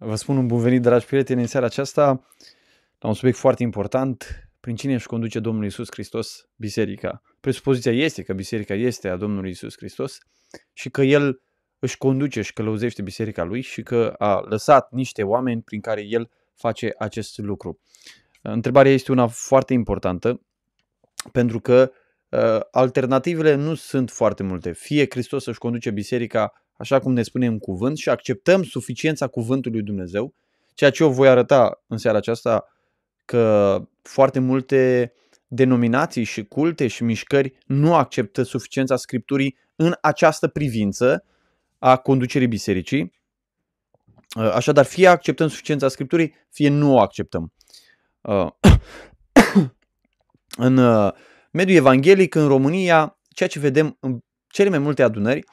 Vă spun un bun venit, dragi prieteni, în seara aceasta la un subiect foarte important, prin cine își conduce Domnul Isus Hristos biserica. Presupoziția este că biserica este a Domnului Isus Hristos și că El își conduce și călăuzește biserica Lui și că a lăsat niște oameni prin care El face acest lucru. Întrebarea este una foarte importantă pentru că uh, alternativele nu sunt foarte multe. Fie Hristos își conduce biserica așa cum ne spune în cuvânt și acceptăm suficiența cuvântului Dumnezeu, ceea ce eu voi arăta în seara aceasta că foarte multe denominații și culte și mișcări nu acceptă suficiența Scripturii în această privință a conducerii bisericii. Așadar, fie acceptăm suficiența Scripturii, fie nu o acceptăm. În uh, mediul evanghelic, în România, ceea ce vedem în cele mai multe adunări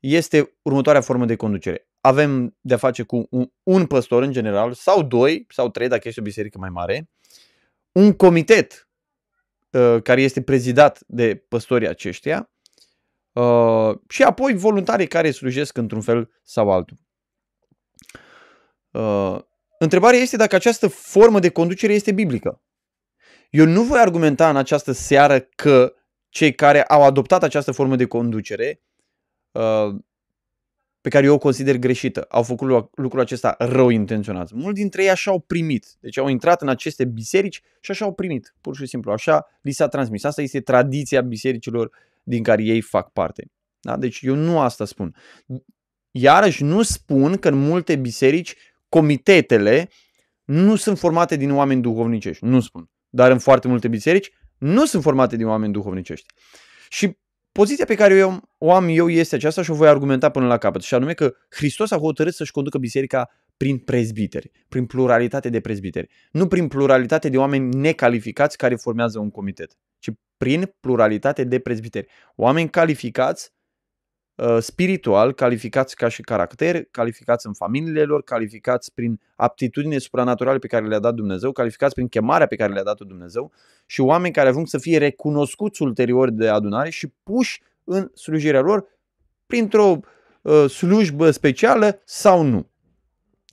este următoarea formă de conducere. Avem de-a face cu un, un păstor în general, sau doi, sau trei, dacă este o biserică mai mare, un comitet uh, care este prezidat de păstorii aceștia uh, și apoi voluntari care slujesc într-un fel sau altul. Uh, întrebarea este dacă această formă de conducere este biblică. Eu nu voi argumenta în această seară că cei care au adoptat această formă de conducere Uh, pe care eu o consider greșită. Au făcut lucrul acesta rău intenționat. Mulți dintre ei așa au primit. Deci au intrat în aceste biserici și așa au primit. Pur și simplu. Așa li s-a transmis. Asta este tradiția bisericilor din care ei fac parte. Da? Deci eu nu asta spun. Iarăși nu spun că în multe biserici comitetele nu sunt formate din oameni duhovnicești. Nu spun. Dar în foarte multe biserici nu sunt formate din oameni duhovnicești. Și Poziția pe care eu o am eu este aceasta și o voi argumenta până la capăt, și anume că Hristos a hotărât să-și conducă biserica prin prezbiteri, prin pluralitate de prezbiteri, nu prin pluralitate de oameni necalificați care formează un comitet, ci prin pluralitate de prezbiteri. Oameni calificați uh, spiritual, calificați ca și caracter, calificați în familiile lor, calificați prin aptitudine supranaturale pe care le-a dat Dumnezeu, calificați prin chemarea pe care le-a dat Dumnezeu și oameni care ajung să fie recunoscuți ulterior de adunare și puși în slujirea lor printr-o uh, slujbă specială sau nu.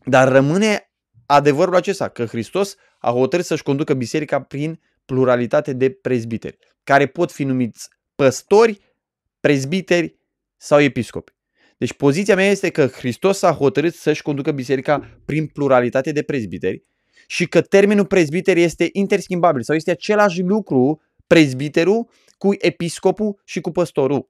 Dar rămâne adevărul acesta, că Hristos a hotărât să-și conducă biserica prin pluralitate de prezbiteri, care pot fi numiți păstori, prezbiteri sau episcopi. Deci poziția mea este că Hristos a hotărât să-și conducă biserica prin pluralitate de prezbiteri și că termenul prezbiter este interschimbabil sau este același lucru prezbiterul cu episcopul și cu păstorul.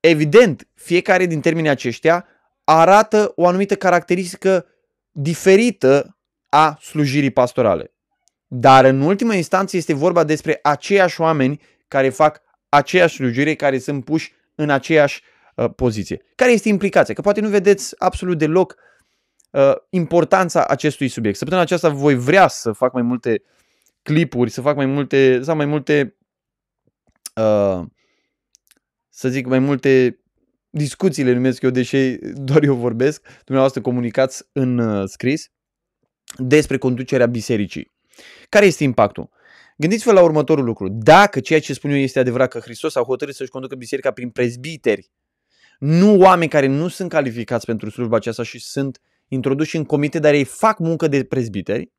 Evident, fiecare din termenii aceștia arată o anumită caracteristică diferită a slujirii pastorale. Dar în ultima instanță este vorba despre aceiași oameni care fac aceeași slujire, care sunt puși în aceeași uh, poziție. Care este implicația? Că poate nu vedeți absolut deloc uh, importanța acestui subiect. Săptămâna aceasta voi vrea să fac mai multe clipuri, să fac mai multe, sau mai multe, uh, să zic, mai multe discuții le numesc eu, deși doar eu vorbesc, dumneavoastră comunicați în uh, scris, despre conducerea bisericii. Care este impactul? Gândiți-vă la următorul lucru. Dacă ceea ce spun eu este adevărat că Hristos a hotărât să-și conducă biserica prin prezbiteri, nu oameni care nu sunt calificați pentru slujba aceasta și sunt introduși în comite, dar ei fac muncă de prezbiteri,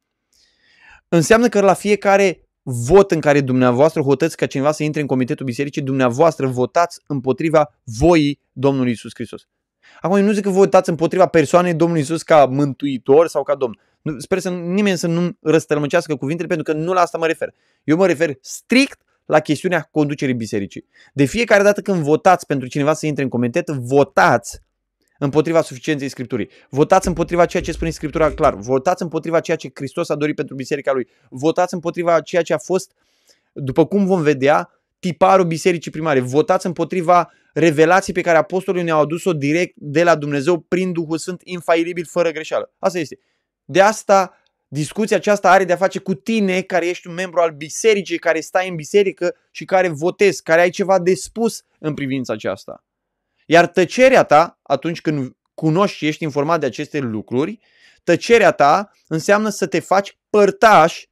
înseamnă că la fiecare vot în care dumneavoastră hotăți ca cineva să intre în comitetul bisericii, dumneavoastră votați împotriva voii Domnului Isus Hristos. Acum eu nu zic că votați împotriva persoanei Domnului Isus ca mântuitor sau ca domn. Sper să nimeni să nu răstălmăcească cuvintele pentru că nu la asta mă refer. Eu mă refer strict la chestiunea conducerii bisericii. De fiecare dată când votați pentru cineva să intre în comitet, votați împotriva suficienței Scripturii. Votați împotriva ceea ce spune Scriptura clar. Votați împotriva ceea ce Hristos a dorit pentru biserica lui. Votați împotriva ceea ce a fost, după cum vom vedea, tiparul bisericii primare. Votați împotriva revelații pe care apostolii ne-au adus-o direct de la Dumnezeu prin Duhul Sfânt, infailibil, fără greșeală. Asta este. De asta discuția aceasta are de a face cu tine care ești un membru al bisericii, care stai în biserică și care votezi, care ai ceva de spus în privința aceasta. Iar tăcerea ta, atunci când cunoști și ești informat de aceste lucruri, tăcerea ta înseamnă să te faci părtaș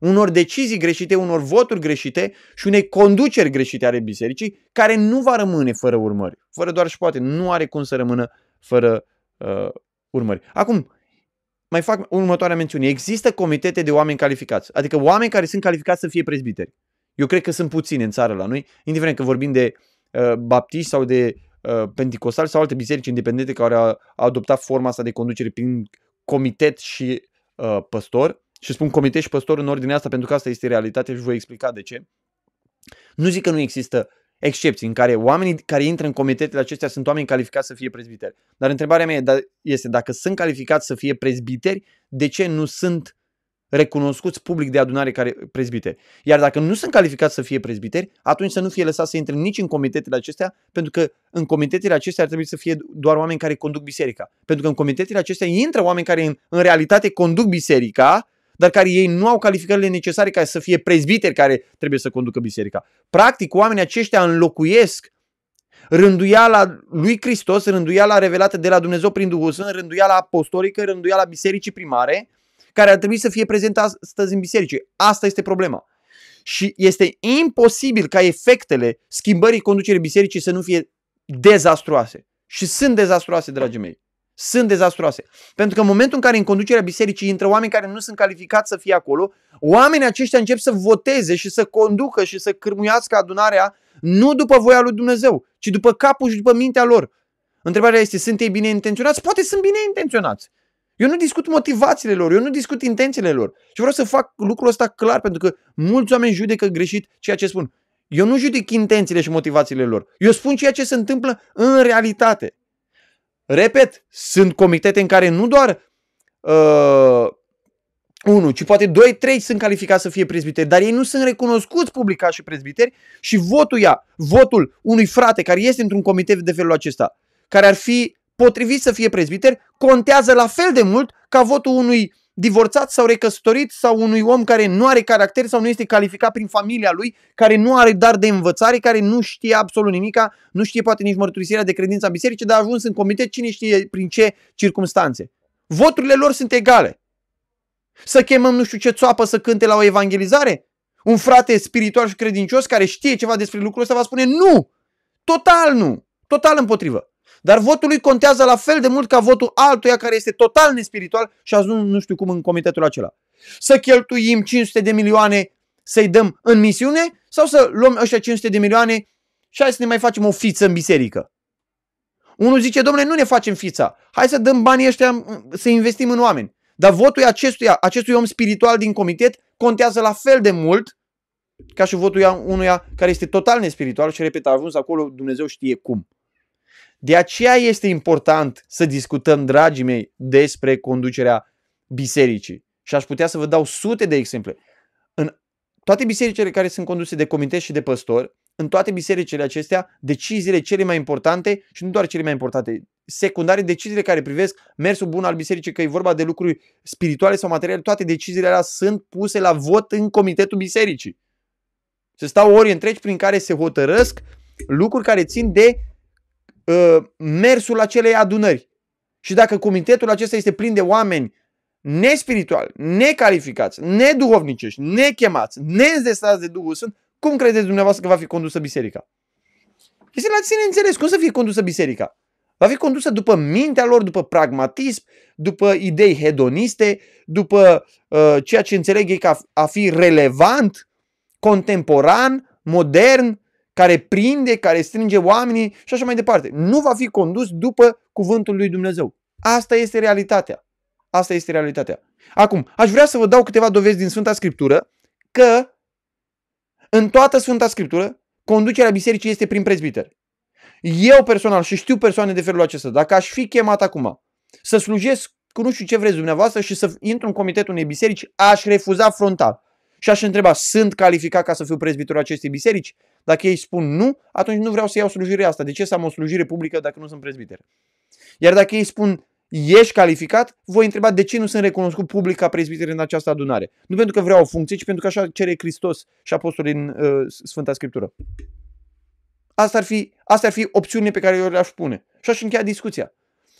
unor decizii greșite, unor voturi greșite și unei conduceri greșite ale bisericii, care nu va rămâne fără urmări. Fără doar și poate, nu are cum să rămână fără uh, urmări. Acum, mai fac următoarea mențiune. Există comitete de oameni calificați, adică oameni care sunt calificați să fie prezbiteri. Eu cred că sunt puțini în țară la noi, indiferent că vorbim de uh, baptiști sau de uh, pentecostali sau alte biserici independente care au, au adoptat forma asta de conducere prin comitet și uh, păstor. Și spun comitet și păstor în ordinea asta pentru că asta este realitatea și voi explica de ce. Nu zic că nu există excepții în care oamenii care intră în comitetele acestea sunt oameni calificați să fie prezbiteri. Dar întrebarea mea da, este dacă sunt calificați să fie prezbiteri, de ce nu sunt recunoscuți public de adunare care prezbiteri? Iar dacă nu sunt calificați să fie prezbiteri, atunci să nu fie lăsați să intre nici în comitetele acestea, pentru că în comitetele acestea ar trebui să fie doar oameni care conduc biserica. Pentru că în comitetele acestea intră oameni care în, în realitate conduc biserica, dar care ei nu au calificările necesare ca să fie prezbiteri care trebuie să conducă biserica. Practic, oamenii aceștia înlocuiesc rânduiala lui Hristos, rânduiala revelată de la Dumnezeu prin Duhul Sfânt, rânduiala apostolică, rânduiala bisericii primare, care ar trebui să fie prezentă astăzi în biserici. Asta este problema. Și este imposibil ca efectele schimbării conducerii bisericii să nu fie dezastruoase. Și sunt dezastruoase, dragii mei sunt dezastroase. Pentru că în momentul în care în conducerea bisericii intră oameni care nu sunt calificați să fie acolo, oamenii aceștia încep să voteze și să conducă și să cârmuiască adunarea nu după voia lui Dumnezeu, ci după capul și după mintea lor. Întrebarea este, sunt ei bine intenționați? Poate sunt bine intenționați. Eu nu discut motivațiile lor, eu nu discut intențiile lor. Și vreau să fac lucrul ăsta clar, pentru că mulți oameni judecă greșit ceea ce spun. Eu nu judec intențiile și motivațiile lor. Eu spun ceea ce se întâmplă în realitate. Repet, sunt comitete în care nu doar uh, unul, ci poate doi, trei sunt calificați să fie prezbiteri, dar ei nu sunt recunoscuți public ca și prezbiteri și votul ia, votul unui frate care este într-un comitet de felul acesta, care ar fi potrivit să fie prezbiter, contează la fel de mult ca votul unui divorțat sau recăsătorit sau unui om care nu are caracter sau nu este calificat prin familia lui, care nu are dar de învățare, care nu știe absolut nimica, nu știe poate nici mărturisirea de credință a bisericii, dar a ajuns în comitet cine știe prin ce circunstanțe. Voturile lor sunt egale. Să chemăm nu știu ce țoapă să cânte la o evangelizare? Un frate spiritual și credincios care știe ceva despre lucrul ăsta va spune nu! Total nu! Total împotrivă. Dar votul lui contează la fel de mult ca votul altuia care este total nespiritual și ajuns nu știu cum în comitetul acela. Să cheltuim 500 de milioane să-i dăm în misiune sau să luăm ăștia 500 de milioane și hai să ne mai facem o fiță în biserică. Unul zice, domnule, nu ne facem fița. Hai să dăm banii ăștia să investim în oameni. Dar votul acestuia, acestui om spiritual din comitet contează la fel de mult ca și votul unuia care este total nespiritual și, repet, a ajuns acolo, Dumnezeu știe cum. De aceea este important să discutăm, dragii mei, despre conducerea bisericii. Și aș putea să vă dau sute de exemple. În toate bisericile care sunt conduse de comitet și de păstori, în toate bisericile acestea, deciziile cele mai importante și nu doar cele mai importante, secundare, deciziile care privesc mersul bun al bisericii, că e vorba de lucruri spirituale sau materiale, toate deciziile alea sunt puse la vot în comitetul bisericii. Se stau ori întregi prin care se hotărăsc lucruri care țin de uh, mersul acelei adunări. Și dacă comitetul acesta este plin de oameni nespirituali, necalificați, neduhovnicești, nechemați, neînzestrați de Duhul Sfânt, cum credeți dumneavoastră că va fi condusă biserica? Este la sine înțeles. Cum să fie condusă biserica? Va fi condusă după mintea lor, după pragmatism, după idei hedoniste, după uh, ceea ce înțeleg ei ca a fi relevant, contemporan, modern, care prinde, care strânge oamenii și așa mai departe. Nu va fi condus după cuvântul lui Dumnezeu. Asta este realitatea. Asta este realitatea. Acum, aș vrea să vă dau câteva dovezi din Sfânta Scriptură că în toată Sfânta Scriptură conducerea bisericii este prin prezbiter. Eu personal și știu persoane de felul acesta, dacă aș fi chemat acum să slujesc cu nu știu ce vreți dumneavoastră și să intru în comitetul unei biserici, aș refuza frontal. Și aș întreba, sunt calificat ca să fiu prezbitorul acestei biserici? Dacă ei spun nu, atunci nu vreau să iau slujirea asta. De ce să am o slujire publică dacă nu sunt prezbiter? Iar dacă ei spun ești calificat, voi întreba de ce nu sunt recunoscut public ca prezbiter în această adunare. Nu pentru că vreau o funcție, ci pentru că așa cere Hristos și apostolii în uh, Sfânta Scriptură. Asta ar, fi, asta ar fi opțiunile pe care eu le-aș pune. Și aș încheia discuția.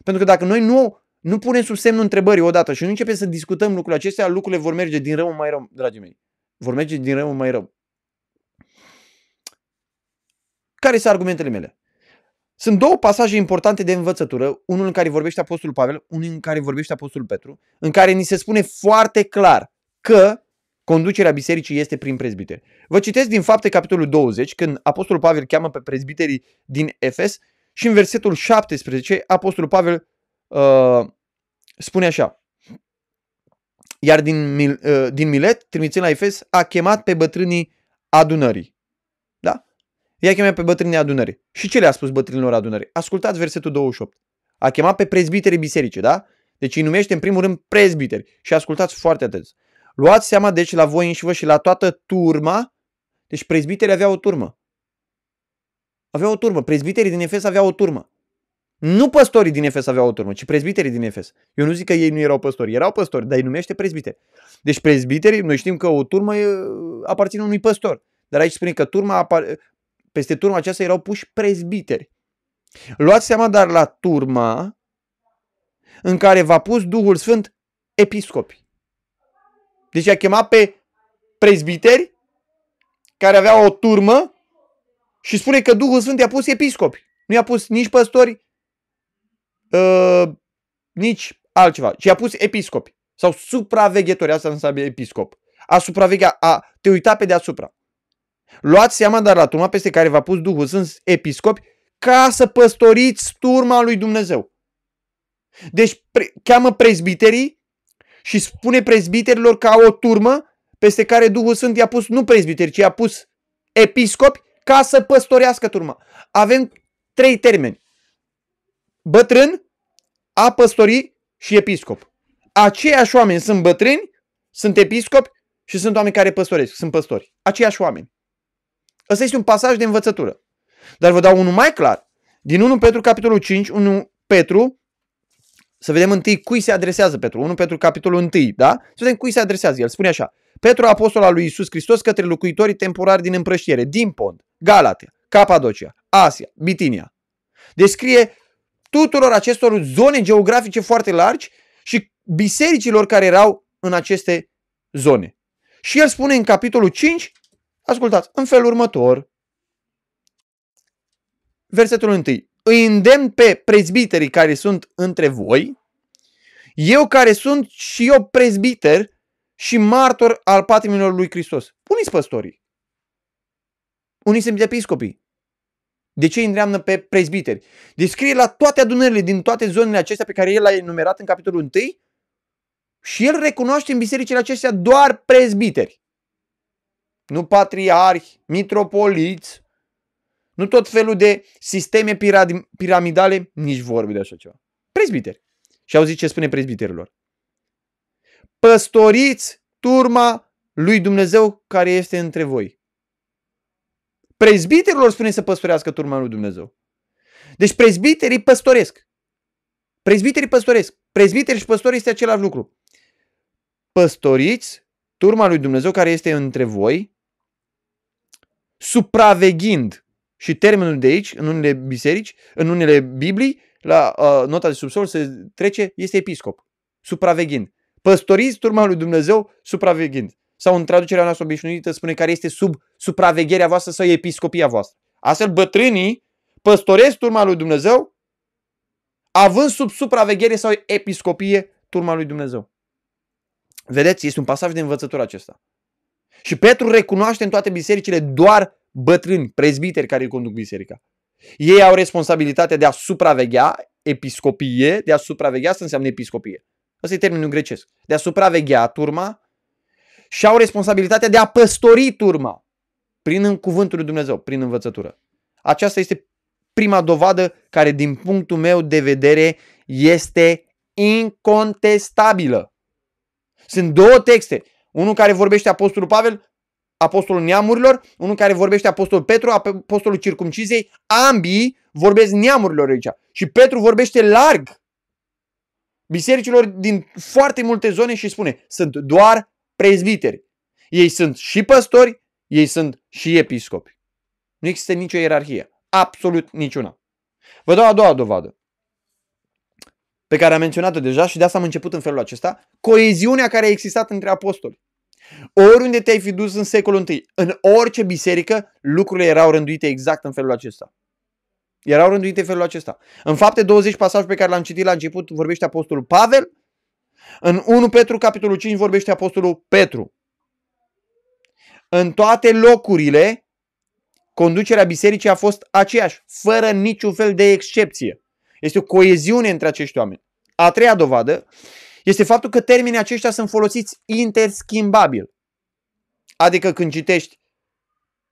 Pentru că dacă noi nu, nu punem sub semnul întrebării odată și nu începem să discutăm lucrurile acestea, lucrurile vor merge din rău în mai rău, dragii mei. Vor merge din rău în mai rău. Care sunt argumentele mele? Sunt două pasaje importante de învățătură, unul în care vorbește Apostolul Pavel, unul în care vorbește Apostolul Petru, în care ni se spune foarte clar că conducerea bisericii este prin prezbiteri. Vă citesc din fapte capitolul 20, când Apostolul Pavel cheamă pe prezbiterii din Efes și în versetul 17 Apostolul Pavel uh, spune așa. Iar din, uh, din Milet, trimițând la Efes, a chemat pe bătrânii adunării. Da? I-a chemat pe bătrânii adunării. Și ce le-a spus bătrânilor adunării? Ascultați versetul 28. A chemat pe prezbiterii biserice, da? Deci îi numește în primul rând prezbiteri. Și ascultați foarte atenți. Luați seama deci la voi înși vă și la toată turma. Deci prezbiterii aveau o turmă. Aveau o turmă. Prezbiterii din Efes aveau o turmă. Nu păstorii din Efes aveau o turmă, ci prezbiterii din Efes. Eu nu zic că ei nu erau păstori, erau păstori, dar îi numește prezbiteri. Deci prezbiterii, noi știm că o turmă aparține unui păstor. Dar aici spune că turma apar... peste turma aceasta erau puși prezbiteri. Luați seama dar la turma în care v-a pus Duhul Sfânt episcopi. Deci a chemat pe prezbiteri care aveau o turmă și spune că Duhul Sfânt i-a pus episcopi. Nu i-a pus nici păstori, uh, nici altceva, ci i-a pus episcopi sau supraveghetori. Asta înseamnă episcop. A supraveghea, a te uita pe deasupra. Luați seama dar la turma peste care v-a pus Duhul sunt episcopi ca să păstoriți turma lui Dumnezeu. Deci pre- cheamă prezbiterii și spune prezbiterilor ca o turmă peste care Duhul Sfânt i-a pus nu prezbiteri, ci i-a pus episcopi ca să păstorească turma. Avem trei termeni. Bătrân, a păstori și episcop. Aceiași oameni sunt bătrâni, sunt episcopi și sunt oameni care păstoresc, sunt păstori. Aceiași oameni. Ăsta este un pasaj de învățătură. Dar vă dau unul mai clar. Din 1 Petru, capitolul 5, 1 Petru, să vedem întâi cui se adresează Petru. 1 Petru, capitolul 1, da? Să vedem cui se adresează. El spune așa. Petru, apostol al lui Isus Hristos, către locuitorii temporari din împrăștiere, din Pont, Galatia, Capadocia, Asia, Bitinia. Descrie tuturor acestor zone geografice foarte largi și bisericilor care erau în aceste zone. Și el spune în capitolul 5, ascultați, în felul următor, versetul 1. Îi îndemn pe prezbiterii care sunt între voi, eu care sunt și eu prezbiter și martor al patrimoniului lui Hristos. Unii păstorii. Uniți sunt episcopii. De ce îi îndreamnă pe prezbiteri? Descrie la toate adunările din toate zonele acestea pe care el le-a enumerat în capitolul 1 și el recunoaște în bisericile acestea doar prezbiteri. Nu patriarhi, mitropoliți, nu tot felul de sisteme piramidale, nici vorbi de așa ceva. Prezbiteri. Și auziți ce spune prezbiterilor. Păstoriți turma lui Dumnezeu care este între voi. Prezbiterilor spune să păstorească turma lui Dumnezeu. Deci prezbiterii păstoresc. Prezbiterii păstoresc. Prezbiteri și păstori este același lucru. Păstoriți turma lui Dumnezeu care este între voi, supraveghind. Și termenul de aici, în unele biserici, în unele Biblii, la uh, nota de subsol se trece, este episcop. Supraveghind. Păstoriți turma lui Dumnezeu supraveghind sau în traducerea noastră obișnuită spune care este sub supravegherea voastră sau episcopia voastră. Astfel, bătrânii păstoresc turma lui Dumnezeu, având sub supraveghere sau episcopie turma lui Dumnezeu. Vedeți, este un pasaj de învățătură acesta. Și Petru recunoaște în toate bisericile doar bătrâni, prezbiteri care îi conduc biserica. Ei au responsabilitatea de a supraveghea, episcopie, de a supraveghea, asta înseamnă episcopie. Asta e termenul grecesc. De a supraveghea turma și au responsabilitatea de a păstori turma prin cuvântul lui Dumnezeu, prin învățătură. Aceasta este prima dovadă care, din punctul meu de vedere, este incontestabilă. Sunt două texte. Unul care vorbește Apostolul Pavel, Apostolul Neamurilor, unul care vorbește Apostolul Petru, Apostolul Circumcizei. Ambii vorbesc neamurilor aici. Și Petru vorbește larg bisericilor din foarte multe zone și spune, sunt doar prezbiteri. Ei sunt și păstori, ei sunt și episcopi. Nu există nicio ierarhie. Absolut niciuna. Vă dau a doua dovadă pe care am menționat-o deja și de asta am început în felul acesta, coeziunea care a existat între apostoli. Oriunde te-ai fi dus în secolul I, în orice biserică, lucrurile erau rânduite exact în felul acesta. Erau rânduite în felul acesta. În fapte 20 pasaj pe care l-am citit la început vorbește Apostolul Pavel. În 1 Petru, capitolul 5, vorbește Apostolul Petru. În toate locurile, conducerea bisericii a fost aceeași, fără niciun fel de excepție. Este o coeziune între acești oameni. A treia dovadă este faptul că termenii aceștia sunt folosiți interschimbabil. Adică când citești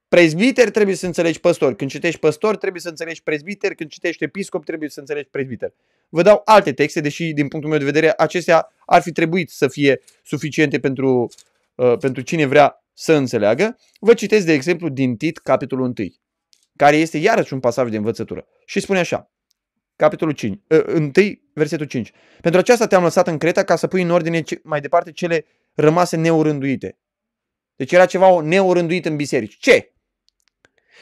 prezbiter, trebuie să înțelegi păstor. Când citești păstor, trebuie să înțelegi prezbiter. Când citești episcop, trebuie să înțelegi prezbiter. Vă dau alte texte, deși din punctul meu de vedere acestea ar fi trebuit să fie suficiente pentru, uh, pentru cine vrea să înțeleagă. Vă citesc de exemplu din Tit, capitolul 1, care este iarăși un pasaj de învățătură. Și spune așa, capitolul 5, uh, 1, versetul 5. Pentru aceasta te-am lăsat în Creta ca să pui în ordine mai departe cele rămase neurânduite. Deci era ceva neurânduit în biserici. Ce?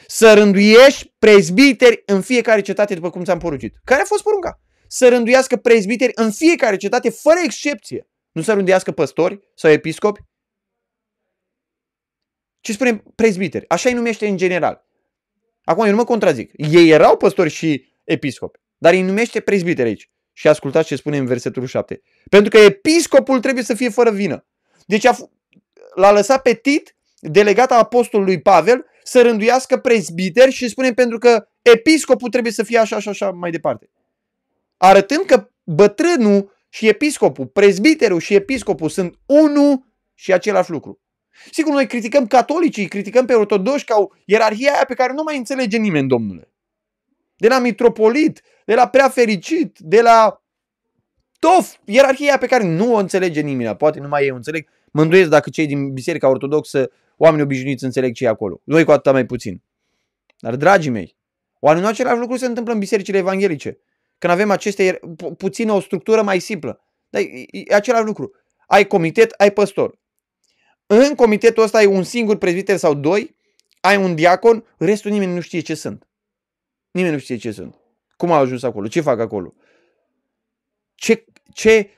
Să rânduiești prezbiteri în fiecare cetate după cum ți-am poruncit. Care a fost porunca? Să rânduiască prezbiteri în fiecare cetate fără excepție. Nu să rânduiască păstori sau episcopi. Ce spune prezbiteri? Așa îi numește în general. Acum eu nu mă contrazic. Ei erau păstori și episcopi, dar îi numește prezbiteri aici. Și ascultați ce spune în versetul 7. Pentru că episcopul trebuie să fie fără vină. Deci a, l-a lăsat pe Tit, delegata apostolului Pavel, să rânduiască prezbiteri și spune pentru că episcopul trebuie să fie așa și așa mai departe. Arătând că bătrânul și episcopul, prezbiterul și episcopul sunt unul și același lucru. Sigur, noi criticăm catolicii, criticăm pe ortodoși ca o ierarhie aia pe care nu mai înțelege nimeni, domnule. De la mitropolit, de la prea fericit, de la tof, ierarhia pe care nu o înțelege nimeni, poate numai ei o înțeleg. Mă îndoiesc dacă cei din Biserica Ortodoxă, oamenii obișnuiți, înțeleg ce e acolo. Noi cu atâta mai puțin. Dar, dragii mei, oare nu același lucru se întâmplă în bisericile evanghelice? Când avem aceste, pu- puțin o structură mai simplă. Dar e, e același lucru. Ai comitet, ai păstor. În comitetul ăsta ai un singur prezbiter sau doi, ai un diacon, restul nimeni nu știe ce sunt. Nimeni nu știe ce sunt. Cum au ajuns acolo? Ce fac acolo? Ce, ce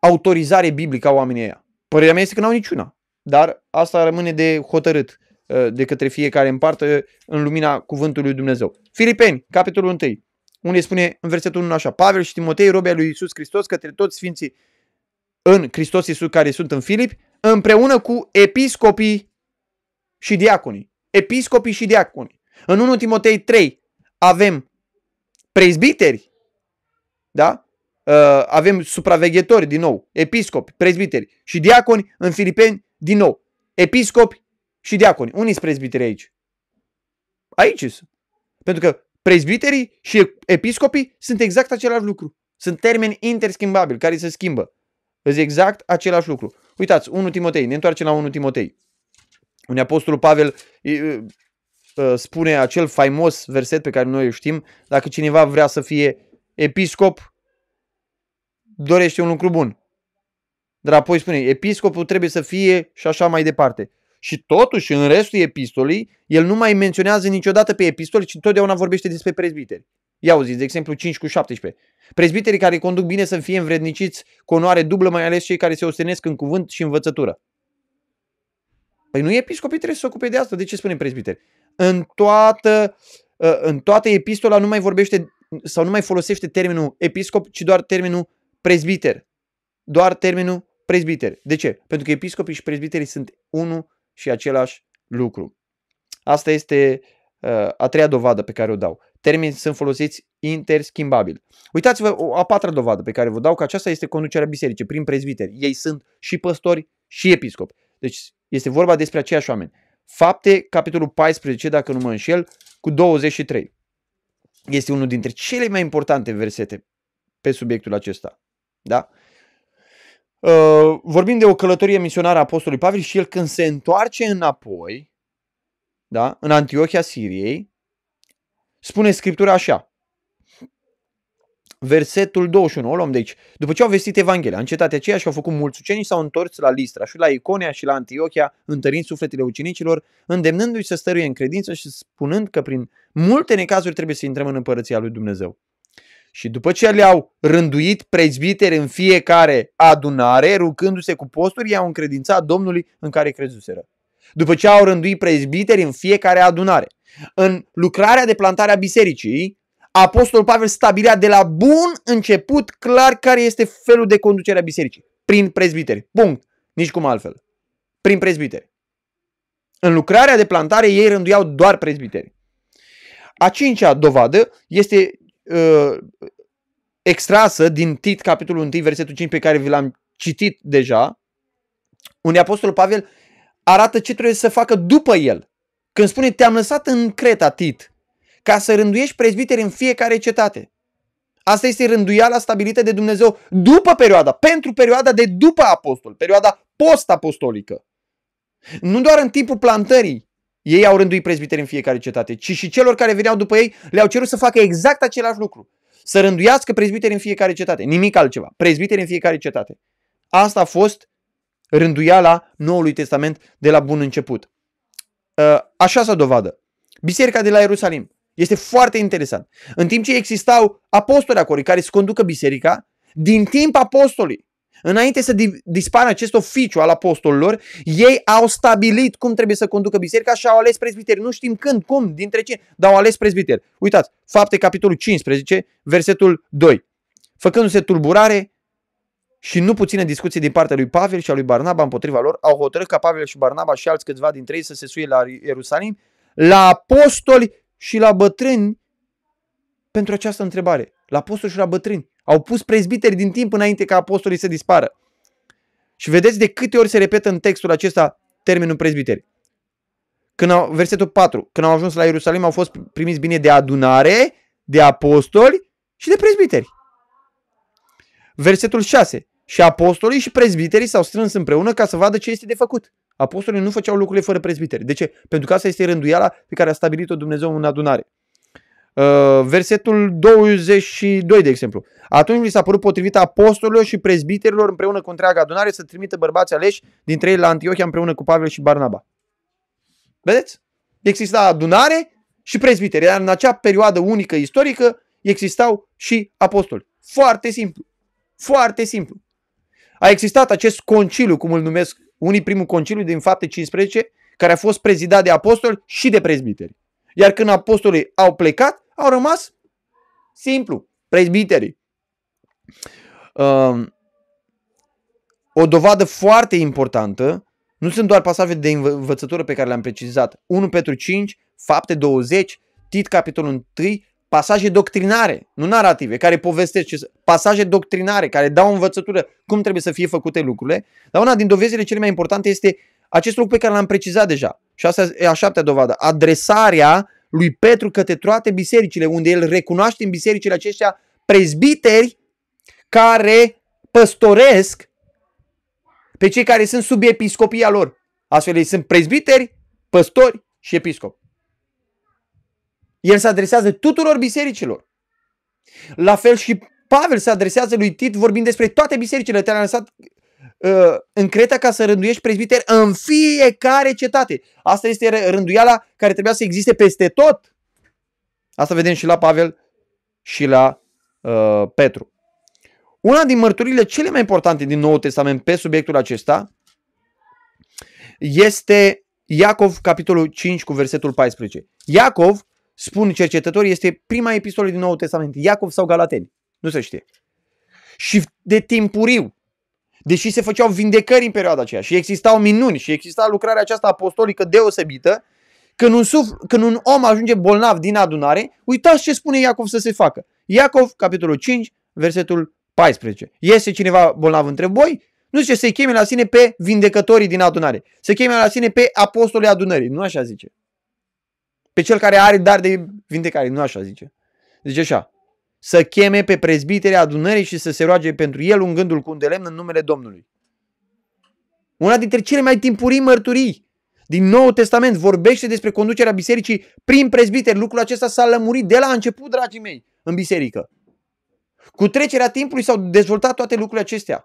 autorizare biblică au oamenii ăia? Părerea mea este că n-au niciuna. Dar asta rămâne de hotărât uh, de către fiecare în parte în lumina cuvântului Dumnezeu. Filipeni, capitolul 1, unde spune în versetul 1 așa, Pavel și Timotei, robia lui Iisus Hristos, către toți sfinții în Hristos Iisus care sunt în Filip, împreună cu episcopii și diaconii. Episcopii și diaconii. În 1 Timotei 3 avem prezbiteri, da? Uh, avem supraveghetori din nou, episcopi, prezbiteri și diaconi în Filipeni din nou. Episcopi și diaconi. Unii sunt prezbiteri aici? Aici sunt. Pentru că prezbiterii și episcopii sunt exact același lucru. Sunt termeni interschimbabili care se schimbă. Îți exact același lucru. Uitați, 1 Timotei, ne întoarcem la 1 Timotei. Unde Apostolul Pavel spune acel faimos verset pe care noi îl știm, dacă cineva vrea să fie episcop, dorește un lucru bun. Dar apoi spune, episcopul trebuie să fie și așa mai departe. Și totuși, în restul epistolei, el nu mai menționează niciodată pe epistole, ci întotdeauna vorbește despre prezbiteri. Ia auziți, de exemplu 5 cu 17. Prezbiterii care conduc bine să fie învredniciți cu onoare dublă, mai ales cei care se ostenesc în cuvânt și învățătură. Păi nu episcopii trebuie să se ocupe de asta. De ce spune prezbiteri? În toată, ă, în toată epistola nu mai vorbește sau nu mai folosește termenul episcop, ci doar termenul prezbiter. Doar termenul prezbiter. De ce? Pentru că episcopii și prezbiterii sunt unul și același lucru. Asta este uh, a treia dovadă pe care o dau. Termenii sunt folosiți interschimbabil. Uitați-vă o a patra dovadă pe care vă dau că aceasta este conducerea bisericii prin prezbiteri. Ei sunt și păstori și episcopi. Deci este vorba despre aceiași oameni. Fapte, capitolul 14, dacă nu mă înșel, cu 23. Este unul dintre cele mai importante versete pe subiectul acesta. Da? Uh, vorbim de o călătorie misionară a Apostolului Pavel și el când se întoarce înapoi, da, în Antiochia Siriei, spune Scriptura așa, versetul 21, o luăm de aici. După ce au vestit Evanghelia, în cetatea aceea și au făcut mulți uceni, s-au întors la Listra și la Iconia și la Antiochia, întărind sufletele ucenicilor, îndemnându-i să stăruie în credință și spunând că prin multe necazuri trebuie să intrăm în împărăția lui Dumnezeu. Și după ce le-au rânduit prezbiteri în fiecare adunare, rugându-se cu posturi, i-au încredințat Domnului în care crezuseră. După ce au rânduit prezbiteri în fiecare adunare. În lucrarea de plantare a bisericii, Apostolul Pavel stabilea de la bun început clar care este felul de conducere a bisericii. Prin prezbiteri. Punct. Nici cum altfel. Prin prezbiteri. În lucrarea de plantare ei rânduiau doar prezbiteri. A cincea dovadă este uh, extrasă din Tit, capitolul 1, versetul 5, pe care vi l-am citit deja, unde Apostolul Pavel arată ce trebuie să facă după el. Când spune, te-am lăsat în Creta, Tit, ca să rânduiești prezbiteri în fiecare cetate. Asta este rânduiala stabilită de Dumnezeu după perioada, pentru perioada de după apostol, perioada post-apostolică. Nu doar în timpul plantării ei au rânduit prezbiteri în fiecare cetate, ci și celor care veneau după ei le-au cerut să facă exact același lucru. Să rânduiască prezbiteri în fiecare cetate, nimic altceva. Prezbiteri în fiecare cetate. Asta a fost rânduiala Noului Testament de la bun început. Uh, așa s-a dovadă. Biserica de la Ierusalim. Este foarte interesant. În timp ce existau apostoli acolo care să conducă biserica, din timp apostolii, înainte să dispară acest oficiu al apostolilor, ei au stabilit cum trebuie să conducă biserica și au ales prezbiteri. Nu știm când, cum, dintre cine, dar au ales prezbiteri. Uitați, fapte capitolul 15, versetul 2. Făcându-se tulburare și nu puține discuții din partea lui Pavel și a lui Barnaba împotriva lor, au hotărât ca Pavel și Barnaba și alți câțiva dintre ei să se suie la Ierusalim, la apostoli și la bătrâni pentru această întrebare. La apostoli și la bătrâni. Au pus prezbiteri din timp înainte ca apostolii să dispară. Și vedeți de câte ori se repetă în textul acesta termenul prezbiteri. Când au, versetul 4. Când au ajuns la Ierusalim au fost primiți bine de adunare, de apostoli și de prezbiteri. Versetul 6. Și apostolii și prezbiterii s-au strâns împreună ca să vadă ce este de făcut. Apostolii nu făceau lucrurile fără prezbiteri. De ce? Pentru că asta este rânduiala pe care a stabilit-o Dumnezeu în adunare. Uh, versetul 22, de exemplu. Atunci li s-a părut potrivit apostolilor și prezbiterilor împreună cu întreaga adunare să trimită bărbați aleși dintre ei la Antiohia împreună cu Pavel și Barnaba. Vedeți? Exista adunare și prezbiteri. Iar în acea perioadă unică istorică existau și apostoli. Foarte simplu. Foarte simplu. A existat acest conciliu, cum îl numesc unii primul conciliu din fapte 15, care a fost prezidat de apostoli și de prezbiteri. Iar când apostolii au plecat, au rămas simplu, prezbiterii. Um, o dovadă foarte importantă, nu sunt doar pasaje de învățătură pe care le-am precizat. 1 Petru 5, fapte 20, Tit capitolul 1, pasaje doctrinare, nu narrative, care povestesc, ce, pasaje doctrinare, care dau învățătură cum trebuie să fie făcute lucrurile. Dar una din dovezile cele mai importante este acest lucru pe care l-am precizat deja. Și asta e a șaptea dovadă. Adresarea lui Petru către toate bisericile, unde el recunoaște în bisericile acestea prezbiteri care păstoresc pe cei care sunt sub episcopia lor. Astfel ei sunt prezbiteri, păstori și episcopi. El se adresează tuturor bisericilor. La fel și Pavel se adresează lui Tit vorbind despre toate bisericile. Te-a lăsat uh, în Creta ca să rânduiești prezbiteri în fiecare cetate. Asta este rânduiala care trebuia să existe peste tot. Asta vedem și la Pavel și la uh, Petru. Una din mărturile cele mai importante din Noul Testament pe subiectul acesta este Iacov, capitolul 5, cu versetul 14. Iacov spun cercetătorii, este prima epistolă din Noul Testament, Iacov sau Galateni. Nu se știe. Și de timpuriu, deși se făceau vindecări în perioada aceea și existau minuni și exista lucrarea aceasta apostolică deosebită, când un, suf- când un om ajunge bolnav din adunare, uitați ce spune Iacov să se facă. Iacov, capitolul 5, versetul 14. Este cineva bolnav între voi? Nu zice să-i cheme la sine pe vindecătorii din adunare. Să cheme la sine pe apostolii adunării. Nu așa zice pe cel care are dar de vindecare. Nu așa zice. Zice așa. Să cheme pe prezbitere adunării și să se roage pentru el un gândul cu un de lemn în numele Domnului. Una dintre cele mai timpurii mărturii din Noul Testament vorbește despre conducerea bisericii prin prezbiteri. Lucrul acesta s-a lămurit de la început, dragii mei, în biserică. Cu trecerea timpului s-au dezvoltat toate lucrurile acestea.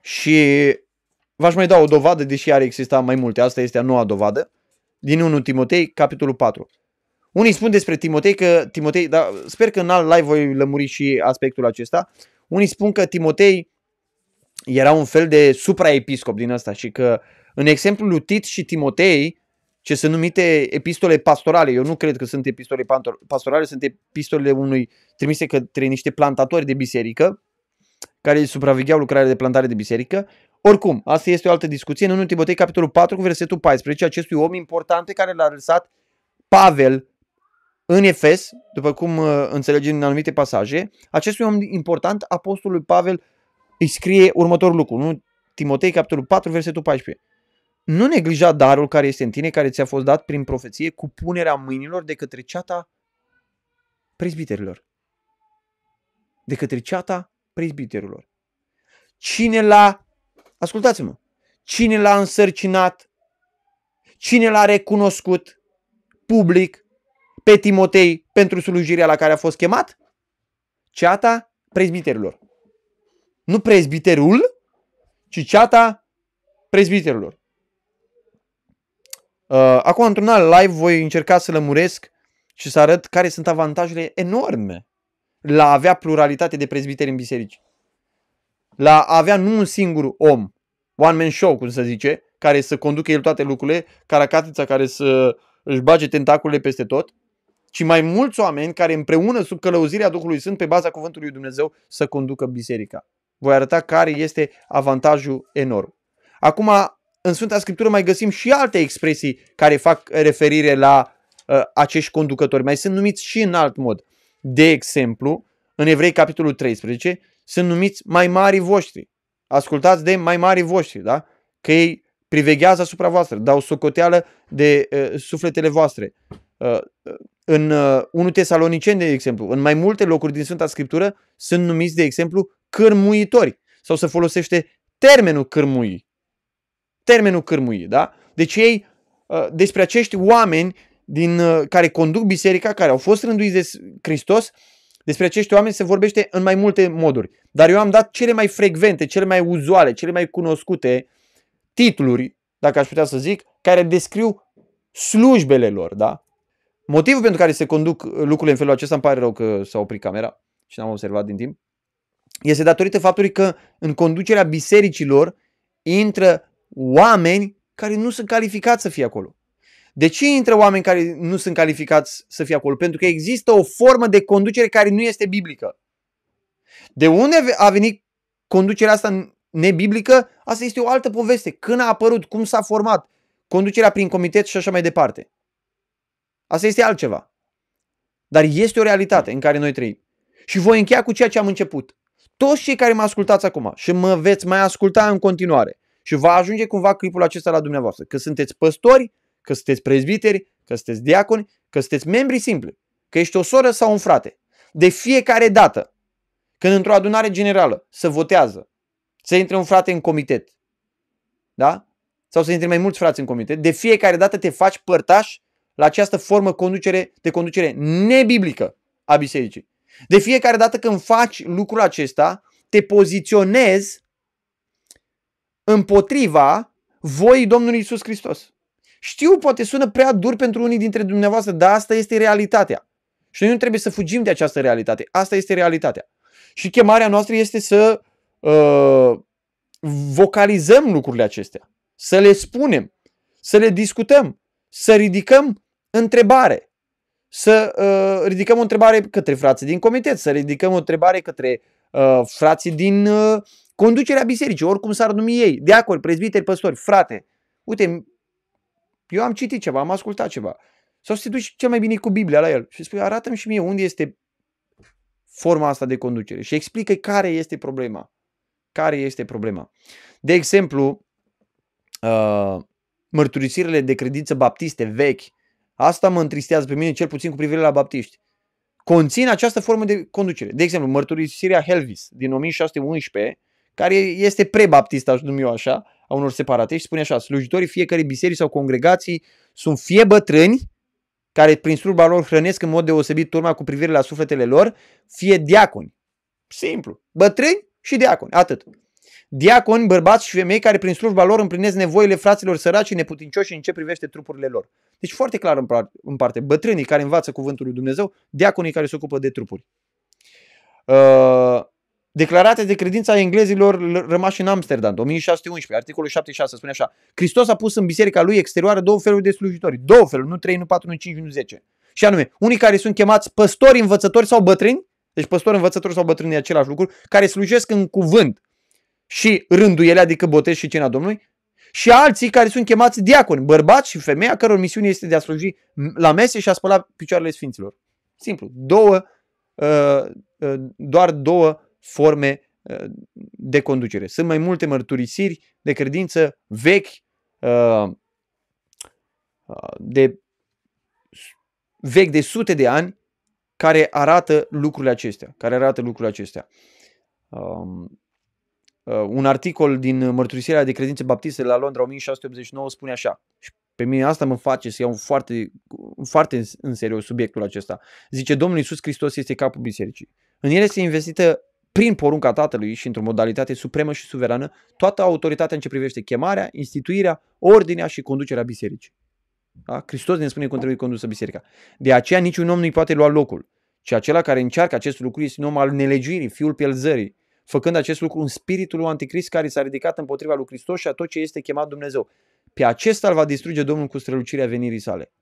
Și V-aș mai da o dovadă, deși ar exista mai multe. Asta este a noua dovadă. Din 1 Timotei, capitolul 4. Unii spun despre Timotei că Timotei, dar sper că în alt live voi lămuri și aspectul acesta. Unii spun că Timotei era un fel de supraepiscop din asta și că În exemplul lui Tit și Timotei, ce sunt numite epistole pastorale, eu nu cred că sunt epistole pastorale, sunt epistolele unui trimise către niște plantatori de biserică, care supravegheau lucrarea de plantare de biserică. Oricum, asta este o altă discuție. În 1 Timotei, capitolul 4, cu versetul 14, acestui om important pe care l-a lăsat Pavel în Efes, după cum uh, înțelegem în anumite pasaje, acestui om important, apostolul Pavel, îi scrie următorul lucru. 1 Timotei, capitolul 4, versetul 14. Nu neglija darul care este în tine, care ți-a fost dat prin profeție, cu punerea mâinilor de către ceata prezbiterilor. De către ceata prezbiterilor. Cine l-a, ascultați-mă, cine l-a însărcinat, cine l-a recunoscut public pe Timotei pentru slujirea la care a fost chemat? Ceata prezbiterilor. Nu prezbiterul, ci ceata prezbiterilor. Uh, acum, într-un alt live, voi încerca să lămuresc și să arăt care sunt avantajele enorme la a avea pluralitate de prezbiteri în biserici. La a avea nu un singur om, one-man show, cum se zice, care să conducă el toate lucrurile, caracatița care să își bage tentaculele peste tot, ci mai mulți oameni care împreună sub călăuzirea Duhului Sfânt pe baza cuvântului Dumnezeu să conducă biserica. Voi arăta care este avantajul enorm. Acum, în Sfânta Scriptură mai găsim și alte expresii care fac referire la uh, acești conducători. Mai sunt numiți și în alt mod. De exemplu, în Evrei capitolul 13 sunt numiți mai mari voștri. Ascultați de mai mari voștri, da? Că ei priveghează asupra voastră, dau socoteală de uh, sufletele voastre. Uh, în uh, 1 Tesaloniceni, de exemplu, în mai multe locuri din Sfânta Scriptură sunt numiți, de exemplu, cârmuitori. Sau se folosește termenul cârmui. Termenul cârmui, da? Deci ei, uh, despre acești oameni din uh, care conduc biserica, care au fost rânduiți de Hristos, despre acești oameni se vorbește în mai multe moduri. Dar eu am dat cele mai frecvente, cele mai uzuale, cele mai cunoscute titluri, dacă aș putea să zic, care descriu slujbele lor, da? Motivul pentru care se conduc lucrurile în felul acesta, îmi pare rău că s-a oprit camera și n-am observat din timp, este datorită faptului că în conducerea bisericilor intră oameni care nu sunt calificați să fie acolo. De ce intră oameni care nu sunt calificați să fie acolo? Pentru că există o formă de conducere care nu este biblică. De unde a venit conducerea asta nebiblică? Asta este o altă poveste. Când a apărut, cum s-a format, conducerea prin comitet și așa mai departe. Asta este altceva. Dar este o realitate în care noi trăim. Și voi încheia cu ceea ce am început. Toți cei care mă ascultați acum și mă veți mai asculta în continuare și va ajunge cumva clipul acesta la dumneavoastră, că sunteți păstori, că sunteți prezbiteri, că sunteți diaconi, că sunteți membri simpli, că ești o soră sau un frate. De fiecare dată când într-o adunare generală se votează să intre un frate în comitet, da? Sau să intre mai mulți frați în comitet, de fiecare dată te faci părtaș la această formă conducere, de conducere nebiblică a bisericii. De fiecare dată când faci lucrul acesta, te poziționezi împotriva voii Domnului Isus Hristos. Știu, poate sună prea dur pentru unii dintre dumneavoastră, dar asta este realitatea. Și noi nu trebuie să fugim de această realitate. Asta este realitatea. Și chemarea noastră este să uh, vocalizăm lucrurile acestea, să le spunem, să le discutăm, să ridicăm întrebare, să uh, ridicăm o întrebare către frații din comitet, să ridicăm o întrebare către uh, frații din uh, conducerea bisericii, oricum s-ar numi ei, diaconi, prezbiteri, păstori, frate, uite, eu am citit ceva, am ascultat ceva. Sau să te duci cel mai bine cu Biblia la el și spui, arată-mi și mie unde este forma asta de conducere și explică care este problema. Care este problema. De exemplu, uh, mărturisirile de credință baptiste vechi, asta mă întristează pe mine cel puțin cu privire la baptiști, conțin această formă de conducere. De exemplu, mărturisirea Helvis din 1611, care este pre-baptist, aș numi eu așa, a unor separatiști, spune așa, slujitorii fiecare biserici sau congregații sunt fie bătrâni, care prin slujba lor hrănesc în mod deosebit turma cu privire la sufletele lor, fie diaconi. Simplu. Bătrâni și diaconi. Atât. Diaconi, bărbați și femei care prin slujba lor împlinesc nevoile fraților săraci și neputincioși în ce privește trupurile lor. Deci foarte clar în parte. Bătrânii care învață cuvântul lui Dumnezeu, diaconii care se ocupă de trupuri. Uh, declarate de credința englezilor rămași în Amsterdam, 1611, articolul 76, spune așa. Hristos a pus în biserica lui exterioară două feluri de slujitori. Două feluri, nu trei, nu patru, nu cinci, nu zece. Și anume, unii care sunt chemați păstori, învățători sau bătrâni, deci păstori, învățători sau bătrâni e același lucru, care slujesc în cuvânt și rânduiele, adică botez și cina Domnului, și alții care sunt chemați diaconi, bărbați și femei, a căror misiune este de a sluji la mese și a spăla picioarele sfinților. Simplu. Două, uh, uh, doar două forme uh, de conducere. Sunt mai multe mărturisiri de credință vechi, de vechi de sute de ani, care arată lucrurile acestea. Care arată lucrurile acestea. Um, Uh, un articol din Mărturisirea de Credințe Baptiste la Londra 1689 spune așa. Și pe mine asta mă face să iau foarte, foarte în serios subiectul acesta. Zice, Domnul Iisus Hristos este capul bisericii. În el este investită prin porunca Tatălui și într-o modalitate supremă și suverană toată autoritatea în ce privește chemarea, instituirea, ordinea și conducerea bisericii. Da? Hristos ne spune cum trebuie condusă biserica. De aceea niciun om nu-i poate lua locul, ci acela care încearcă acest lucru este un om al nelegiuirii, fiul pielzării, făcând acest lucru în spiritul lui Anticrist care s-a ridicat împotriva lui Hristos și a tot ce este chemat Dumnezeu. Pe acesta îl va distruge Domnul cu strălucirea venirii sale.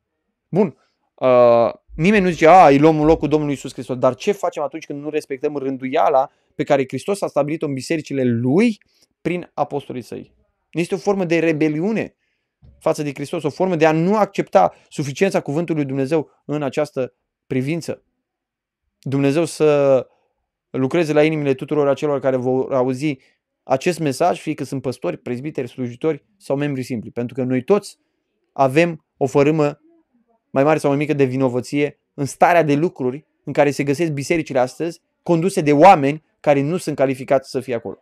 Bun, uh, nimeni nu zice, a, îi luăm locul Domnului Isus Hristos, dar ce facem atunci când nu respectăm rânduiala pe care Hristos a stabilit-o în bisericile lui prin apostolii săi? Este o formă de rebeliune față de Hristos, o formă de a nu accepta suficiența cuvântului lui Dumnezeu în această privință. Dumnezeu să lucreze la inimile tuturor acelor care vor auzi acest mesaj, fie că sunt păstori, prezbiteri, slujitori sau membri simpli. Pentru că noi toți avem o fărâmă mai mare sau mai mică de vinovăție în starea de lucruri în care se găsesc bisericile astăzi, conduse de oameni care nu sunt calificați să fie acolo.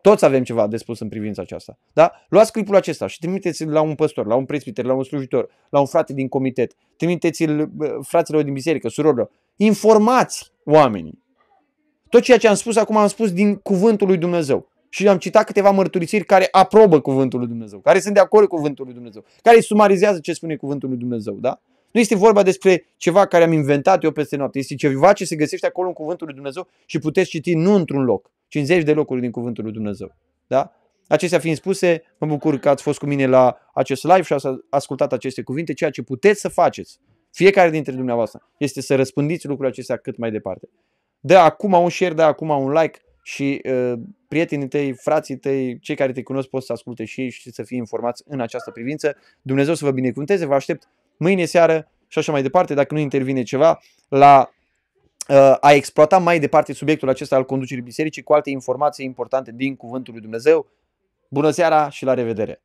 Toți avem ceva de spus în privința aceasta. Da? Luați clipul acesta și trimiteți-l la un păstor, la un presbiter, la un slujitor, la un frate din comitet. Trimiteți-l fraților din biserică, surorilor. Informați oamenii. Tot ceea ce am spus acum am spus din cuvântul lui Dumnezeu. Și am citat câteva mărturisiri care aprobă cuvântul lui Dumnezeu, care sunt de acord cu cuvântul lui Dumnezeu, care sumarizează ce spune cuvântul lui Dumnezeu, da? Nu este vorba despre ceva care am inventat eu peste noapte, este ceva ce se găsește acolo în cuvântul lui Dumnezeu și puteți citi nu într-un loc, ci în zeci de locuri din cuvântul lui Dumnezeu. Da? Acestea fiind spuse, mă bucur că ați fost cu mine la acest live și ați ascultat aceste cuvinte. Ceea ce puteți să faceți, fiecare dintre dumneavoastră, este să răspândiți lucrurile acestea cât mai departe dă acum un share, dă acum un like și uh, prietenii tăi, frații tăi, cei care te cunosc pot să asculte și ei și să fie informați în această privință. Dumnezeu să vă binecuvânteze, vă aștept mâine seară și așa mai departe, dacă nu intervine ceva, la uh, a exploata mai departe subiectul acesta al conducerii bisericii cu alte informații importante din Cuvântul lui Dumnezeu. Bună seara și la revedere!